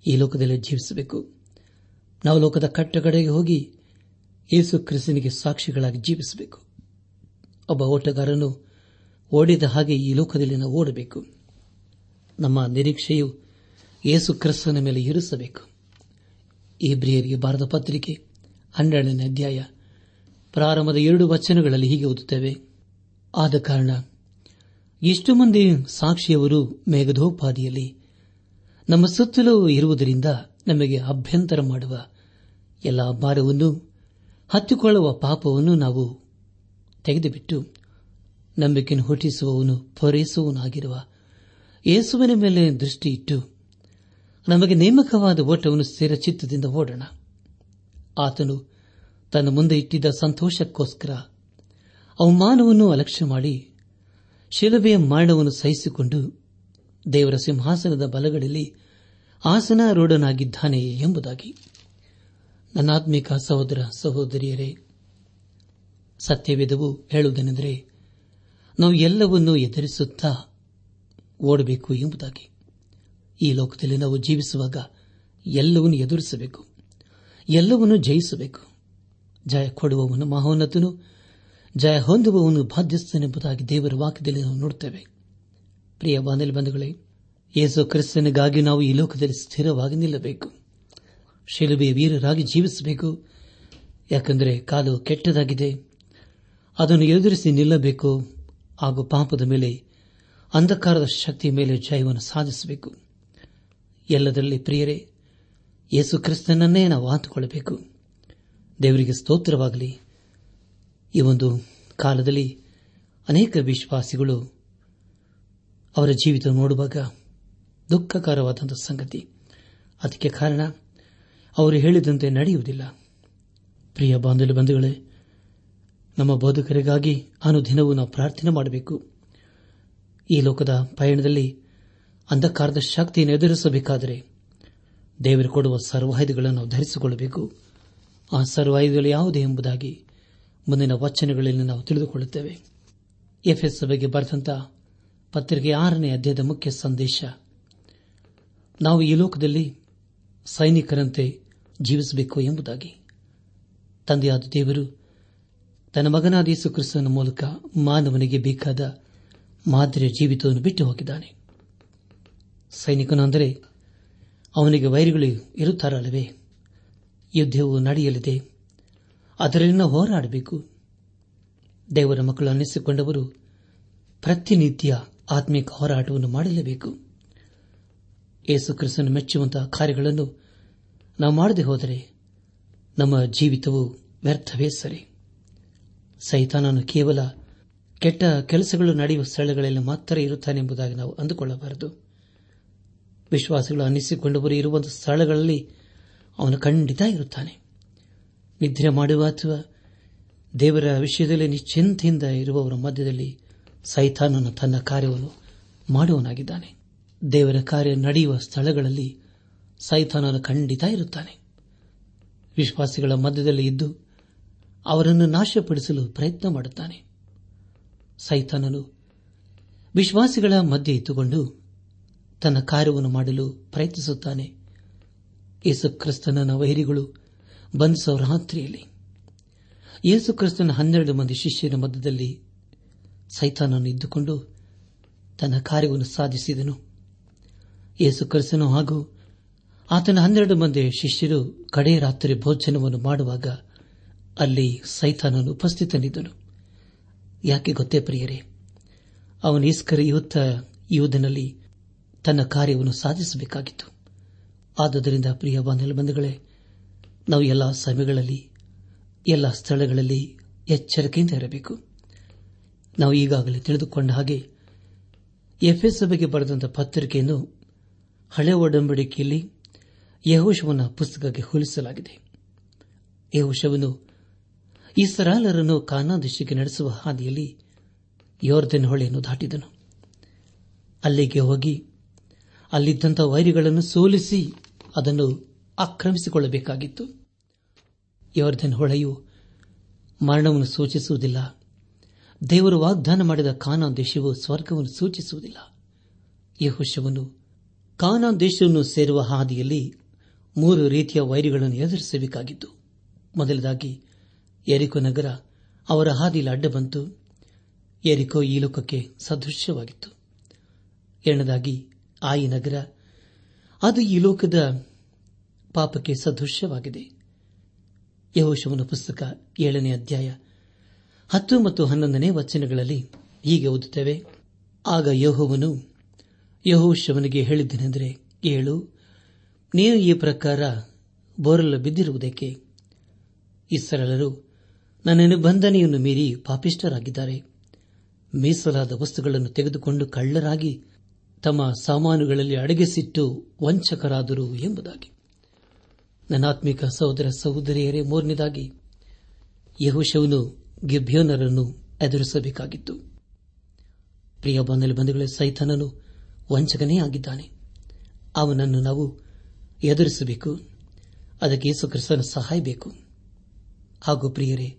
ಈ ಲೋಕದಲ್ಲಿ ಜೀವಿಸಬೇಕು. ನಾವು ಲೋಕದ ಕಟ್ಟಕಡೆಗೆ ಹೋಗಿ ಯೇಸು ಕ್ರಿಸ್ತನಿಗೆ ಸಾಕ್ಷಿಗಳಾಗಿ ಜೀವಿಸಬೇಕು. ಒಬ್ಬ ಓಟಗಾರನು ಓಡಿದ ಹಾಗೆ ಈ ಲೋಕದಲ್ಲಿ ನಾವು ಓಡಬೇಕು. ನಮ್ಮ ನಿರೀಕ್ಷೆಯು ಯೇಸು ಕ್ರಿಸ್ತನ ಮೇಲೆ ಇರಿಸಬೇಕು. ಈ ಬ್ರಿಯರಿಗೆ ಬಾರದ ಪತ್ರಿಕೆ ಹನ್ನೆರಡನೇ ಅಧ್ಯಾಯ ಪ್ರಾರಂಭದ ಎರಡು ವಚನಗಳಲ್ಲಿ ಹೀಗೆ ಓದುತ್ತೇವೆ. ಆದ ಕಾರಣ ಎಷ್ಟು ಮಂದಿ ಸಾಕ್ಷಿಯವರು ಮೇಘದೋಪಾದಿಯಲ್ಲಿ. ನಮ್ಮ ಸುತ್ತಲೂ ಇರುವುದರಿಂದ ನಮಗೆ ಅಭ್ಯಂತರ ಮಾಡುವ ಎಲ್ಲ ಭಾರವನ್ನು, ಹತ್ತಿಕೊಳ್ಳುವ ಪಾಪವನ್ನು ನಾವು ತೆಗೆದುಬಿಟ್ಟು ನಂಬಿಕೆಯನ್ನು ಹುಟ್ಟಿಸುವವನು, ಪೂರೈಸುವವನಾಗಿರುವ ಯೇಸುವಿನ ಮೇಲೆ ದೃಷ್ಟಿಯಿಟ್ಟು ನಮಗೆ ನೇಮಕವಾದ ಓಟವನ್ನು ಸ್ಥಿರ ಚಿತ್ತದಿಂದ ಓಡೋಣ. ಆತನು ತನ್ನ ಮುಂದೆ ಇಟ್ಟಿದ್ದ ಸಂತೋಷಕ್ಕೋಸ್ಕರ ಅವಮಾನವನ್ನು ಅಲಕ್ಷ್ಯ ಮಾಡಿ ಶಿಲಭೆಯ ಮರಣವನ್ನು ಸಹಿಸಿಕೊಂಡು ದೇವರ ಸಿಂಹಾಸನದ ಬಲಗಳಲ್ಲಿ ಆಸನಾರೂಢನಾಗಿದ್ದಾನೆ ಎಂಬುದಾಗಿ. ನನ್ನಾತ್ಮಿಕ ಸಹೋದರ ಸಹೋದರಿಯರೇ, ಸತ್ಯವೇದವು ಹೇಳುವುದೇನೆಂದರೆ, ನಾವು ಎಲ್ಲವನ್ನೂ ಎದುರಿಸುತ್ತಾ ಓಡಬೇಕು ಎಂಬುದಾಗಿ. ಈ ಲೋಕದಲ್ಲಿ ನಾವು ಜೀವಿಸುವಾಗ ಎಲ್ಲವನ್ನೂ ಎದುರಿಸಬೇಕು, ಎಲ್ಲವನ್ನೂ ಜಯಿಸಬೇಕು. ಜಯ ಕೊಡುವವನು ಮಹೋನ್ನತನು. ಜಯ ಹೊಂದುವವನು ಬಾಧ್ಯಸ್ಥನೆಂಬುದಾಗಿ ದೇವರ ವಾಕ್ಯದಲ್ಲಿ ನಾವು ನೋಡುತ್ತೇವೆ. ಪ್ರಿಯ ಬಂಧುಗಳೇ, ಯೇಸು ಕ್ರಿಸ್ತನಿಗಾಗಿ ನಾವು ಈ ಲೋಕದಲ್ಲಿ ಸ್ಥಿರವಾಗಿ ನಿಲ್ಲಬೇಕು. ಶಿಲುಬೆಯ ವೀರರಾಗಿ ಜೀವಿಸಬೇಕು. ಯಾಕೆಂದರೆ ಕಾಲು ಕೆಟ್ಟದಾಗಿದೆ. ಅದನ್ನು ಎದುರಿಸಿ ನಿಲ್ಲಬೇಕು. ಹಾಗೂ ಪಾಪದ ಮೇಲೆ, ಅಂಧಕಾರದ ಶಕ್ತಿಯ ಮೇಲೆ ಜಯವನ್ನು ಸಾಧಿಸಬೇಕು. ಎಲ್ಲದರಲ್ಲಿ ಪ್ರಿಯರೇ, ಯೇಸು ಕ್ರಿಸ್ತನನ್ನೇ ನಾವು ಆತುಕೊಳ್ಳಬೇಕು. ದೇವರಿಗೆ ಸ್ತೋತ್ರವಾಗಲಿ. ಈ ಒಂದು ಕಾಲದಲ್ಲಿ ಅನೇಕ ವಿಶ್ವಾಸಿಗಳು ಅವರ ಜೀವಿತ ನೋಡುವಾಗ ದುಃಖಕರವಾದಂಥ ಸಂಗತಿ. ಅದಕ್ಕೆ ಕಾರಣ ಅವರು ಹೇಳಿದಂತೆ ನಡೆಯುವುದಿಲ್ಲ. ಪ್ರಿಯ ಬಾಂಧವ್ಯ ಬಂಧುಗಳೇ, ನಮ್ಮ ಬೋಧಕರಿಗಾಗಿ ಅನುದಿನವೂ ನಾವು ಪ್ರಾರ್ಥನೆ ಮಾಡಬೇಕು. ಈ ಲೋಕದ ಪಯಣದಲ್ಲಿ ಅಂಧಕಾರದ ಶಕ್ತಿಯನ್ನು ಎದುರಿಸಬೇಕಾದರೆ ದೇವರು ಕೊಡುವ ಸರ್ವಾಯುಧಗಳನ್ನು ನಾವು ಧರಿಸಿಕೊಳ್ಳಬೇಕು. ಆ ಸರ್ವಾಯುಧಗಳು ಯಾವುದೇ ಎಂಬುದಾಗಿ ಮುಂದಿನ ವಚನಗಳಲ್ಲಿ ನಾವು ತಿಳಿದುಕೊಳ್ಳುತ್ತೇವೆ. ಎಫ್ಎಸ್ ಸಭೆಗೆ ಬರೆದಂತ ಪತ್ರಿಕೆ ಆರನೇ ಅಧ್ಯಾಯದ ಮುಖ್ಯ ಸಂದೇಶ. ನಾವು ಈ ಲೋಕದಲ್ಲಿ ಸೈನಿಕರಂತೆ ಜೀವಿಸಬೇಕು ಎಂಬುದಾಗಿ. ತಂದೆಯಾದ ದೇವರು ತನ್ನ ಮಗನಾದ ಯೇಸು ಕ್ರಿಸ್ತನ ಮೂಲಕ ಮಾನವನಿಗೆ ಬೇಕಾದ ಮಾದರಿಯ ಜೀವಿತವನ್ನು ಬಿಟ್ಟು ಹೋಗಿದ್ದಾನೆ. ಸೈನಿಕನು ಅಂದರೆ ಅವನಿಗೆ ವೈರಿಗಳು ಇರುತ್ತಾರಲ್ಲವೇ? ಯುದ್ದವು ನಡೆಯಲಿದೆ. ಅದರಲ್ಲಿನ ಹೋರಾಡಬೇಕು. ದೇವರ ಮಕ್ಕಳು ಅನ್ನಿಸಿಕೊಂಡವರು ಪ್ರತಿನಿತ್ಯ ಆತ್ಮಿಕ ಹೋರಾಟವನ್ನು ಮಾಡಲೇಬೇಕು. ಯೇಸು ಕ್ರಿಸ್ತನ ಮೆಚ್ಚುವಂತಹ ಕಾರ್ಯಗಳನ್ನು ನಾವು ಮಾಡದೆ ಹೋದರೆ ನಮ್ಮ ಜೀವಿತವು ವ್ಯರ್ಥವೇ ಸರಿ. ಸೈತಾನನು ಕೇವಲ ಕೆಟ್ಟ ಕೆಲಸಗಳು ನಡೆಯುವ ಸ್ಥಳಗಳಲ್ಲಿ ಮಾತ್ರ ಇರುತ್ತಾನೆ ಎಂಬುದಾಗಿ ನಾವು ಅಂದುಕೊಳ್ಳಬಾರದು. ವಿಶ್ವಾಸಗಳು ಅನ್ನಿಸಿಕೊಂಡವರು ಇರುವಂತಹ ಸ್ಥಳಗಳಲ್ಲಿ ಅವನು ಖಂಡಿತ ಇರುತ್ತಾನೆ. ನಿದ್ರೆ ಮಾಡುವ ಅಥವಾ ದೇವರ ವಿಷಯದಲ್ಲಿ ನಿಶ್ಚಿಂತೆಯಿಂದ ಇರುವವರ ಮಧ್ಯದಲ್ಲಿ ಸೈತಾನನು ತನ್ನ ಕಾರ್ಯವನ್ನು ಮಾಡುವನಾಗಿದ್ದಾನೆ. ದೇವರ ಕಾರ್ಯ ನಡೆಯುವ ಸ್ಥಳಗಳಲ್ಲಿ ಸೈತಾನನು ಖಂಡಿತ ಇರುತ್ತಾನೆ. ವಿಶ್ವಾಸಿಗಳ ಮಧ್ಯದಲ್ಲಿ ಇದ್ದು ಅವರನ್ನು ನಾಶಪಡಿಸಲು ಪ್ರಯತ್ನ ಮಾಡುತ್ತಾನೆ. ಸೈತಾನನು ವಿಶ್ವಾಸಿಗಳ ಮಧ್ಯೆ ಇದ್ದುಕೊಂಡು ತನ್ನ ಕಾರ್ಯವನ್ನು ಮಾಡಲು ಪ್ರಯತ್ನಿಸುತ್ತಾನೆ. ಯೇಸು ಕ್ರಿಸ್ತನ ವೈರಿಗಳು ಬಂಧಿಸುವ ರಾತ್ರಿಯಲ್ಲಿ ಯೇಸು ಕ್ರಿಸ್ತನ ಹನ್ನೆರಡು ಮಂದಿ ಶಿಷ್ಯರ ಮಧ್ಯದಲ್ಲಿ ಸೈತಾನನ್ನು ಇದ್ದುಕೊಂಡು ತನ್ನ ಕಾರ್ಯವನ್ನು ಸಾಧಿಸಿದನು. ಯೇಸು ಕ್ರಿಸ್ತನು ಹಾಗೂ ಆತನ ಹನ್ನೆರಡು ಮಂದಿ ಶಿಷ್ಯರು ಕಡೆ ರಾತ್ರಿ ಭೋಜನವನ್ನು ಮಾಡುವಾಗ ಅಲ್ಲಿ ಸೈತಾನನು ಉಪಸ್ಥಿತನಿದ್ದನು. ಯಾಕೆ ಗೊತ್ತೇ ಪ್ರಿಯರೇ? ಅವನು ಇಸ್ಕರಿಯುತ್ತ ಯುವದನಲ್ಲಿ ತನ್ನ ಕಾರ್ಯವನ್ನು ಸಾಧಿಸಬೇಕಾಗಿತ್ತು. ಆದುದರಿಂದ ಪ್ರಿಯ ಬಂಧುಗಳೇ ನಾವು ಎಲ್ಲ ಸಮಯಗಳಲ್ಲಿ, ಎಲ್ಲ ಸ್ಥಳಗಳಲ್ಲಿ ಎಚ್ಚರಿಕೆಯಿಂದ ಇರಬೇಕು. ನಾವು ಈಗಾಗಲೇ ತಿಳಿದುಕೊಂಡ ಹಾಗೆ ಎಫ್ಎಸ್ ಸಭೆಗೆ ಬರೆದಂತಹ ಪತ್ರಿಕೆಯನ್ನು ಹಳೆ ಒಡಂಬಡಿಕೆಯಲ್ಲಿ ಯಹೋಶವನ ಪುಸ್ತಕಕ್ಕೆ ಹೋಲಿಸಲಾಗಿದೆ. ಯಹೋಶವನು ಈ ಸರಾಲರನ್ನು ಕಾನಾ ನಡೆಸುವ ಹಾದಿಯಲ್ಲಿ ಯೋರ್ಧನ್ ಹೊಳೆಯನ್ನು ದಾಟಿದನು. ಅಲ್ಲಿಗೆ ಹೋಗಿ ಅಲ್ಲಿದ್ದಂಥ ವೈರಿಗಳನ್ನು ಸೋಲಿಸಿ ಅದನ್ನು ಆಕ್ರಮಿಸಿಕೊಳ್ಳಬೇಕಾಗಿತ್ತು. ಯೋರ್ಧನ್ ಹೊಳೆಯು ಮರಣವನ್ನು ಸೂಚಿಸುವುದಿಲ್ಲ. ದೇವರು ವಾಗ್ದಾನ ಮಾಡಿದ ಕಾನಾನ್ ದೇಶವು ಸ್ವರ್ಗವನ್ನು ಸೂಚಿಸುವುದಿಲ್ಲ. ಯಹುಶವನ್ನು ಕಾನಾನ್ ದೇಶವನ್ನು ಸೇರುವ ಹಾದಿಯಲ್ಲಿ ಮೂರು ರೀತಿಯ ವೈರಿಗಳನ್ನು ಎದುರಿಸಬೇಕಾಗಿತ್ತು. ಮೊದಲದಾಗಿ ಎರಿಕೋ ನಗರ ಅವರ ಹಾದಿಯಲ್ಲಿ ಅಡ್ಡ ಬಂತು ಎರಿಕೋ ಈ ಲೋಕಕ್ಕೆ ಸದೃಶ್ಯವಾಗಿತ್ತು ಎರಡನೇದಾಗಿ ಆಯಿ ನಗರ. ಅದು ಈ ಲೋಕದ ಪಾಪಕ್ಕೆ ಸದೃಶ್ಯವಾಗಿದೆ. ಯಹೋಶವನ ಪುಸ್ತಕ ಏಳನೇ ಅಧ್ಯಾಯ ಹತ್ತು ಮತ್ತು ಹನ್ನೊಂದನೇ ವಚನಗಳಲ್ಲಿ ಹೀಗೆ ಓದುತ್ತೇವೆ. ಆಗ ಯಹೋವನು ಯಹೋಶವನಿಗೆ ಹೇಳಿದ್ದೇನೆಂದರೆ, ಏಳು, ನೀನು ಈ ಪ್ರಕಾರ ಬೋರಲು ಬಿದ್ದಿರುವುದಕ್ಕೆ ಈ ಸರಳರು ನನ್ನ ನಿಬಂಧನೆಯನ್ನು ಮೀರಿ ಪಾಪಿಷ್ಟರಾಗಿದ್ದಾರೆ ಮೀಸಲಾದ ವಸ್ತುಗಳನ್ನು ತೆಗೆದುಕೊಂಡು ಕಳ್ಳರಾಗಿ ತಮ್ಮ ಸಾಮಾನುಗಳಲ್ಲಿ ಅಡಗಿಸಿಟ್ಟು ವಂಚಕರಾದರು ಎಂಬುದಾಗಿ. ನನ್ನಾತ್ಮಿಕ ಸಹೋದರ ಸಹೋದರಿಯರೇ, ಮೂರನೇದಾಗಿ ಯಹುಶವನು ಗಿಬ್ಯೋನರನ್ನು ಎದುರಿಸಬೇಕಾಗಿತ್ತು. ಪ್ರಿಯ ಬಾಂಧಲಿ ಬಂಧುಗಳೇ, ಸೈತನನು ವಂಚಕನೇ ಆಗಿದ್ದಾನೆ. ಅವನನ್ನು ನಾವು ಎದುರಿಸಬೇಕು. ಅದಕ್ಕೆ ಯೇಸು ಕ್ರಿಸ್ತನ ಸಹಾಯ ಬೇಕು. ಹಾಗೂ ಪ್ರಿಯರೇ,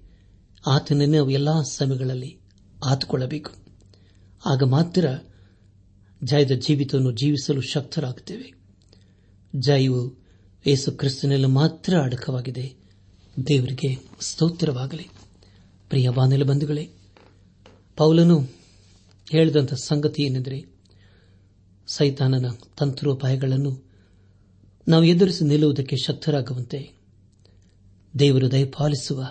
ಆತನನ್ನು ನಾವು ಎಲ್ಲಾ ಸಮಯಗಳಲ್ಲಿ ಆತುಕೊಳ್ಳಬೇಕು. ಆಗ ಮಾತ್ರ ಜಯದ ಜೀವಿತವನ್ನು ಜೀವಿಸಲು ಶಕ್ತರಾಗುತ್ತೇವೆ. ಜಯವು ಯೇಸು ಕ್ರಿಸ್ತನಲ್ಲಿ ಮಾತ್ರ ಅಡಕವಾಗಿದೆ. ದೇವರಿಗೆ ಸ್ತೋತ್ರವಾಗಲಿ. ಪ್ರಿಯ ಬಾನೆಲ ಬಂಧುಗಳೇ, ಪೌಲನು ಹೇಳಿದಂಥ ಸಂಗತಿ ಏನೆಂದರೆ, ಸೈತಾನನ ತಂತ್ರೋಪಾಯಗಳನ್ನು ನಾವು ಎದುರಿಸಿ ನಿಲ್ಲುವುದಕ್ಕೆ ಶಕ್ತರಾಗುವಂತೆ ದೇವರು ದಯಪಾಲಿಸುವ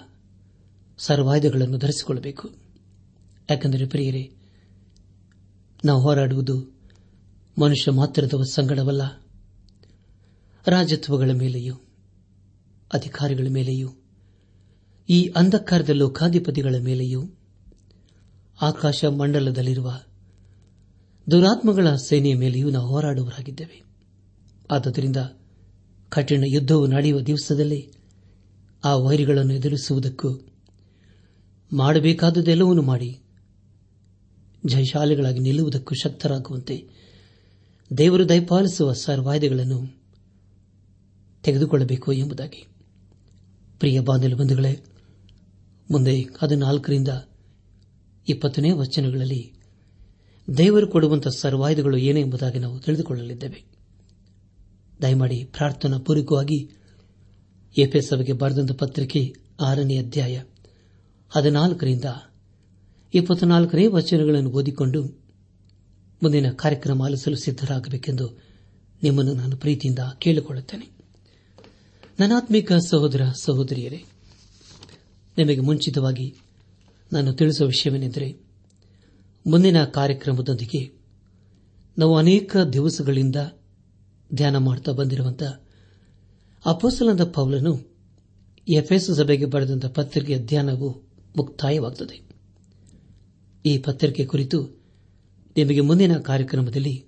ಸರ್ವಾಯುಧಗಳನ್ನು ಧರಿಸಿಕೊಳ್ಳಬೇಕು. ಯಾಕೆಂದರೆ ಪ್ರಿಯರೇ, ನಾವು ಹೋರಾಡುವುದು ಮನುಷ್ಯ ಮಾತ್ರದ ಸಂಗಡವಲ್ಲ. ರಾಜತ್ವಗಳ ಮೇಲೆಯೂ, ಅಧಿಕಾರಿಗಳ ಮೇಲೆಯೂ, ಈ ಅಂಧಕಾರದ ಲೋಕಾಧಿಪತಿಗಳ ಮೇಲೆಯೂ, ಆಕಾಶ ಮಂಡಲದಲ್ಲಿರುವ ದುರಾತ್ಮಗಳ ಸೇನೆಯ ಮೇಲೆಯೂ ನಾವು ಹೋರಾಡುವರಾಗಿದ್ದೇವೆ ಆದ್ದರಿಂದ ಕಠಿಣ ಯುದ್ದವು ನಡೆಯುವ ದಿವಸದಲ್ಲಿ ಆ ವೈರಿಗಳನ್ನು ಎದುರಿಸುವುದಕ್ಕೂ ಮಾಡಬೇಕಾದದ್ದೆಲ್ಲವನ್ನೂ ಮಾಡಿ ಜಯಶಾಲಿಗಳಾಗಿ ನಿಲ್ಲುವುದಕ್ಕೂ ಶಕ್ತರಾಗುವಂತೆ ದೇವರು ದಯಪಾಲಿಸುವ ಸರ್ವಾಯ್ದೆಗಳನ್ನು ತೆಗೆದುಕೊಳ್ಳಬೇಕು ಎಂಬುದಾಗಿ. ಪ್ರಿಯ ಬಾಂಧವ ಬಂಧುಗಳೇ, ಮುಂದೆ ಹದಿನಾಲ್ಕರಿಂದ ಇಪ್ಪತ್ತನೇ ವಚನಗಳಲ್ಲಿ ದೇವರು ಕೊಡುವಂತಹ ಸರ್ವಾಯುಧಗಳು ಏನೆಂಬುದಾಗಿ ನಾವು ತಿಳಿದುಕೊಳ್ಳಲಿದ್ದೇವೆ. ದಯಮಾಡಿ ಪ್ರಾರ್ಥನಾ ಪೂರ್ವಕವಾಗಿ ಸಭೆಗೆ ಬರೆದಂತ ಪತ್ರಿಕೆ ಆರನೇ ಅಧ್ಯಾಯ ಹದಿನಾಲ್ಕರಿಂದ ಇಪ್ಪತ್ನಾಲ್ಕನೇ ವಚನಗಳನ್ನು ಓದಿಕೊಂಡು ಮುಂದಿನ ಕಾರ್ಯಕ್ರಮ ಆಲಿಸಲು ಸಿದ್ದರಾಗಬೇಕೆಂದು ನಿಮ್ಮನ್ನು ನಾನು ಪ್ರೀತಿಯಿಂದ ಕೇಳಿಕೊಳ್ಳುತ್ತೇನೆ. ನನಾತ್ಮಿಕ ಸಹೋದರ ಸಹೋದರಿಯರೇ, ನಿಮಗೆ ಮುಂಚಿತವಾಗಿ ನಾನು ತಿಳಿಸುವ ವಿಷಯವೇನೆಂದರೆ, ಮುಂದಿನ ಕಾರ್ಯಕ್ರಮದೊಂದಿಗೆ ನಾವು ಅನೇಕ ದಿವಸಗಳಿಂದ ಧ್ಯಾನ ಮಾಡುತ್ತಾ ಬಂದಿರುವಂತಹ ಅಪೋಸಲದ ಪೌಲನು ಎಫ್ಎಸ್ ಸಭೆಗೆ ಬರೆದಂತಹ ಪತ್ರಿಕೆಯ ಧ್ಯಾನವು ಮುಕ್ತಾಯವಾಗುತ್ತದೆ ಈ ಪತ್ರಿಕೆ ಕುರಿತು ನಿಮಗೆ ಮುಂದಿನ ಕಾರ್ಯಕ್ರಮದಲ್ಲಿ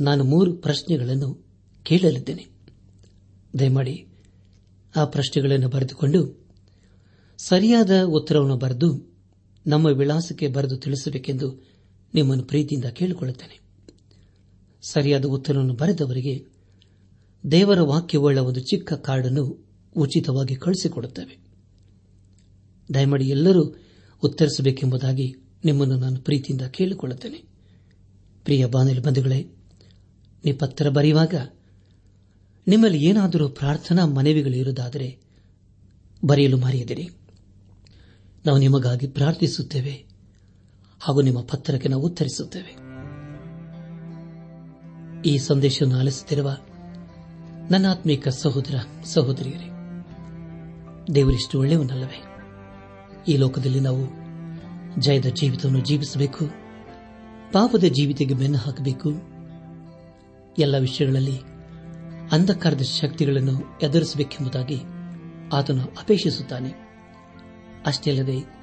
ನಾನು ಮೂರು ಪ್ರಶ್ನೆಗಳನ್ನು ಕೇಳಲಿದ್ದೇನೆ. ದಯಮಾಡಿ ಆ ಪ್ರಶ್ನೆಗಳನ್ನು ಬರೆದುಕೊಂಡು ಸರಿಯಾದ ಉತ್ತರವನ್ನು ಬರೆದು ನಮ್ಮ ವಿಳಾಸಕ್ಕೆ ಬರೆದು ತಿಳಿಸಬೇಕೆಂದು ನಿಮ್ಮನ್ನು ಪ್ರೀತಿಯಿಂದ ಕೇಳಿಕೊಳ್ಳುತ್ತೇನೆ. ಸರಿಯಾದ ಉತ್ತರವನ್ನು ಬರೆದವರಿಗೆ ದೇವರ ವಾಕ್ಯವುಳ್ಳ ಒಂದು ಚಿಕ್ಕ ಕಾರ್ಡನ್ನು ಉಚಿತವಾಗಿ ಕಳಿಸಿಕೊಡುತ್ತೇವೆ. ದಯಮಾಡಿ ಎಲ್ಲರೂ ಉತ್ತರಿಸಬೇಕೆಂಬುದಾಗಿ ನಿಮ್ಮನ್ನು ನಾನು ಪ್ರೀತಿಯಿಂದ ಕೇಳಿಕೊಳ್ಳುತ್ತೇನೆ. ಪ್ರಿಯ ಬಾನಲಿ ಬಂಧುಗಳೇ ನೀವು ಪತ್ರ ಬರೆಯುವಾಗ ನಿಮ್ಮಲ್ಲಿ ಏನಾದರೂ ಪ್ರಾರ್ಥನಾ ಮನವಿಗಳು ಇರುವುದಾದರೆ ಬರೆಯಲು ಮರೆಯದಿರಿ. ನಾವು ನಿಮಗಾಗಿ ಪ್ರಾರ್ಥಿಸುತ್ತೇವೆ ಹಾಗೂ ನಿಮ್ಮ ಪತ್ರಕ್ಕೆ ನಾವು ಉತ್ತರಿಸುತ್ತೇವೆ. ಈ ಸಂದೇಶವನ್ನು ಆಲಿಸುತ್ತಿರುವ ನನ್ನಾತ್ಮೀಕ ಸಹೋದರ, ಸಹೋದರಿಯರೇ, ದೇವರಿಷ್ಟು ಒಳ್ಳೆಯವನಲ್ಲವೇ? ಈ ಲೋಕದಲ್ಲಿ ನಾವು ಜಯದ ಜೀವಿತವನ್ನು ಜೀವಿಸಬೇಕು, ಪಾಪದ ಜೀವಿತಕ್ಕೆ ಬೆನ್ನು ಹಾಕಬೇಕು. ಎಲ್ಲ ವಿಷಯಗಳಲ್ಲಿ ಅಂಧಕಾರದ ಶಕ್ತಿಗಳನ್ನು ಎದುರಿಸಬೇಕೆಂಬುದಾಗಿ ಆತನು ಅಪೇಕ್ಷಿಸುತ್ತಾನೆ. ಅಷ್ಟೇ ಅಲ್ಲದೆ,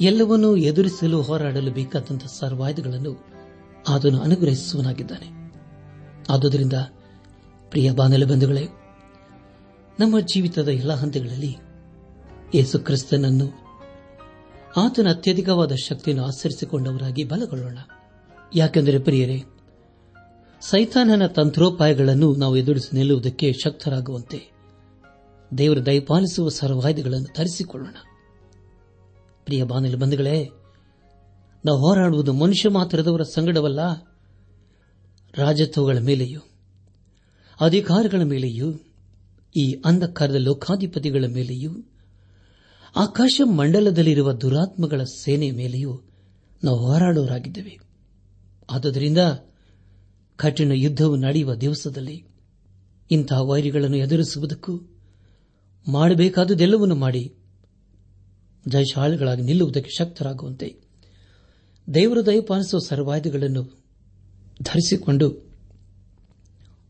ಎಲ್ಲವನ್ನೂ ಎದುರಿಸಲು ಹೋರಾಡಲು ಬೇಕಾದಂತಹ ಸರ್ವಾಯುಧಗಳನ್ನು ಆತನು ಅನುಗ್ರಹಿಸುವನಾಗಿದ್ದಾನೆ ಆದುದರಿಂದ, ಪ್ರಿಯ ಬಾನಲು ಬಂಧುಗಳೇ ನಮ್ಮ ಜೀವಿತದ ಎಲ್ಲ ಹಂತಗಳಲ್ಲಿ ಯೇಸು ಕ್ರಿಸ್ತನನ್ನು ಆತನ ಅತ್ಯಧಿಕವಾದ ಶಕ್ತಿಯನ್ನು ಆಚರಿಸಿಕೊಂಡವರಾಗಿ ಬಲಗೊಳ್ಳೋಣ. ಯಾಕೆಂದರೆ, ಪ್ರಿಯರೇ ಸೈತಾನನ ತಂತ್ರೋಪಾಯಗಳನ್ನು ನಾವು ಎದುರಿಸಿ ನಿಲ್ಲುವುದಕ್ಕೆ ಶಕ್ತರಾಗುವಂತೆ ದೇವರು ದಯಪಾಲಿಸುವ ಸರ್ವಾಯುಧಗಳನ್ನು ತರಿಸಿಕೊಳ್ಳೋಣ ಪ್ರಿಯ ಬಾನಲಿ ಬಂಧುಗಳೇ, ನಾವು ಹೋರಾಡುವುದು ಮನುಷ್ಯ ಮಾತ್ರದವರ ಸಂಗಡವಲ್ಲ, ರಾಜತ್ವಗಳ ಮೇಲೆಯೂ, ಅಧಿಕಾರಗಳ ಮೇಲೆಯೂ, ಈ ಅಂಧಕಾರದ ಲೋಕಾಧಿಪತಿಗಳ ಮೇಲೆಯೂ, ಆಕಾಶ ಮಂಡಲದಲ್ಲಿರುವ ದುರಾತ್ಮಗಳ ಸೇನೆ ಮೇಲೆಯೂ ನಾವು ಹೋರಾಡುವರಾಗಿದ್ದೇವೆ ಆದುದರಿಂದ ಕಠಿಣ ಯುದ್ಧವು ನಡೆಯುವ ದಿವಸದಲ್ಲಿ ಇಂತಹ ವೈರಿಗಳನ್ನು ಎದುರಿಸುವುದಕ್ಕೂ ಮಾಡಬೇಕಾದುದೆಲ್ಲವನ್ನು ಮಾಡಿ ಜಯಶಾಲಿಗಳಾಗಿ ನಿಲ್ಲುವುದಕ್ಕೆ ಶಕ್ತರಾಗುವಂತೆ ದೇವರ ದಯಪಾಲಿಸುವ ಸರ್ವಾಯುಧಗಳನ್ನು ಧರಿಸಿಕೊಂಡು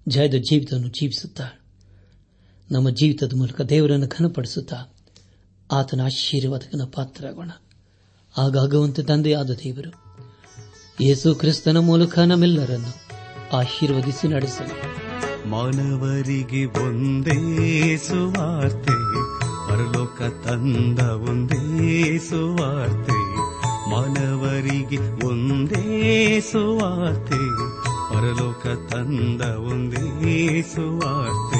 ಜಯದ ಜೀವಿತವನ್ನು ಜೀವಿಸುತ್ತಾ, ನಮ್ಮ ಜೀವಿತದ ಮೂಲಕ ದೇವರನ್ನು ಘನಪಡಿಸುತ್ತಾ ಆತನ ಆಶೀರ್ವಾದಕನ ಪಾತ್ರರಾಗೋಣ. ಆಗಾಗುವಂತೆ ತಂದೆಯಾದ ದೇವರು, ಯೇಸು ಕ್ರಿಸ್ತನ ಮೂಲಕ ನಮ್ಮೆಲ್ಲರನ್ನು ಆಶೀರ್ವದಿಸಿ ನಡೆಸಲಿ. ಮಾನವರಿಗೆ ಒಂದೇ ಸುವಾರ್ತೆ, ಪರಲೋಕ ತಂದ ಒಂದೇ ಸುವಾರ್ತೆ, ಮಾನವರಿಗೆ ಒಂದೇ ಸುವಾರ್ತೆ, ಪರಲೋಕ ತಂದ ಒಂದೇ ಸುವಾರ್ತೆ.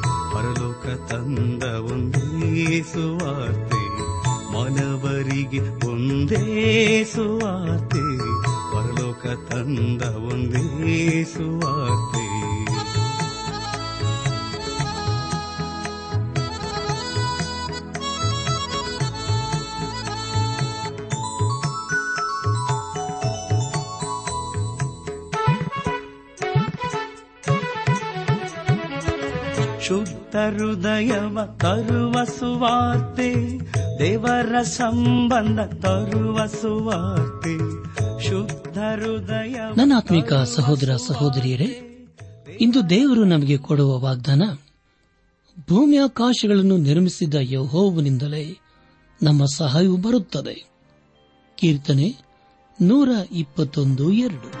ಪರಲೋಕ ತಂದ ಒಂದೇ ಸುವಾರ್ತೆ ಮನವರಿಗೆ ಒಂದೇ ಸುವಾರ್ತೆ ಪರಲೋಕ ತಂದ ಒಂದೇ ಸುವಾರ್ತೆ ಹೃದಯವ ತರುವ ಸುವಾರ್ತೆ, ದೇವರ ಸಂಬಂಧ ತರುವ ಸುವಾರ್ತೆ, ಶುದ್ಧ ಹೃದಯ ನನ್ನ ಆತ್ಮಿಕ ಸಹೋದರ ಸಹೋದರಿಯರೇ, ಇಂದು ದೇವರು ನಮಗೆ ಕೊಡುವ ವಾಗ್ದಾನ, ಭೂಮಿಯಾಕಾಶಗಳನ್ನು ನಿರ್ಮಿಸಿದ ಯಹೋವನಿಂದಲೇ ನಮ್ಮ ಸಹಾಯವು ಬರುತ್ತದೆ. ಕೀರ್ತನೆ ನೂರ ಇಪ್ಪತ್ತೊಂದು ಎರಡು.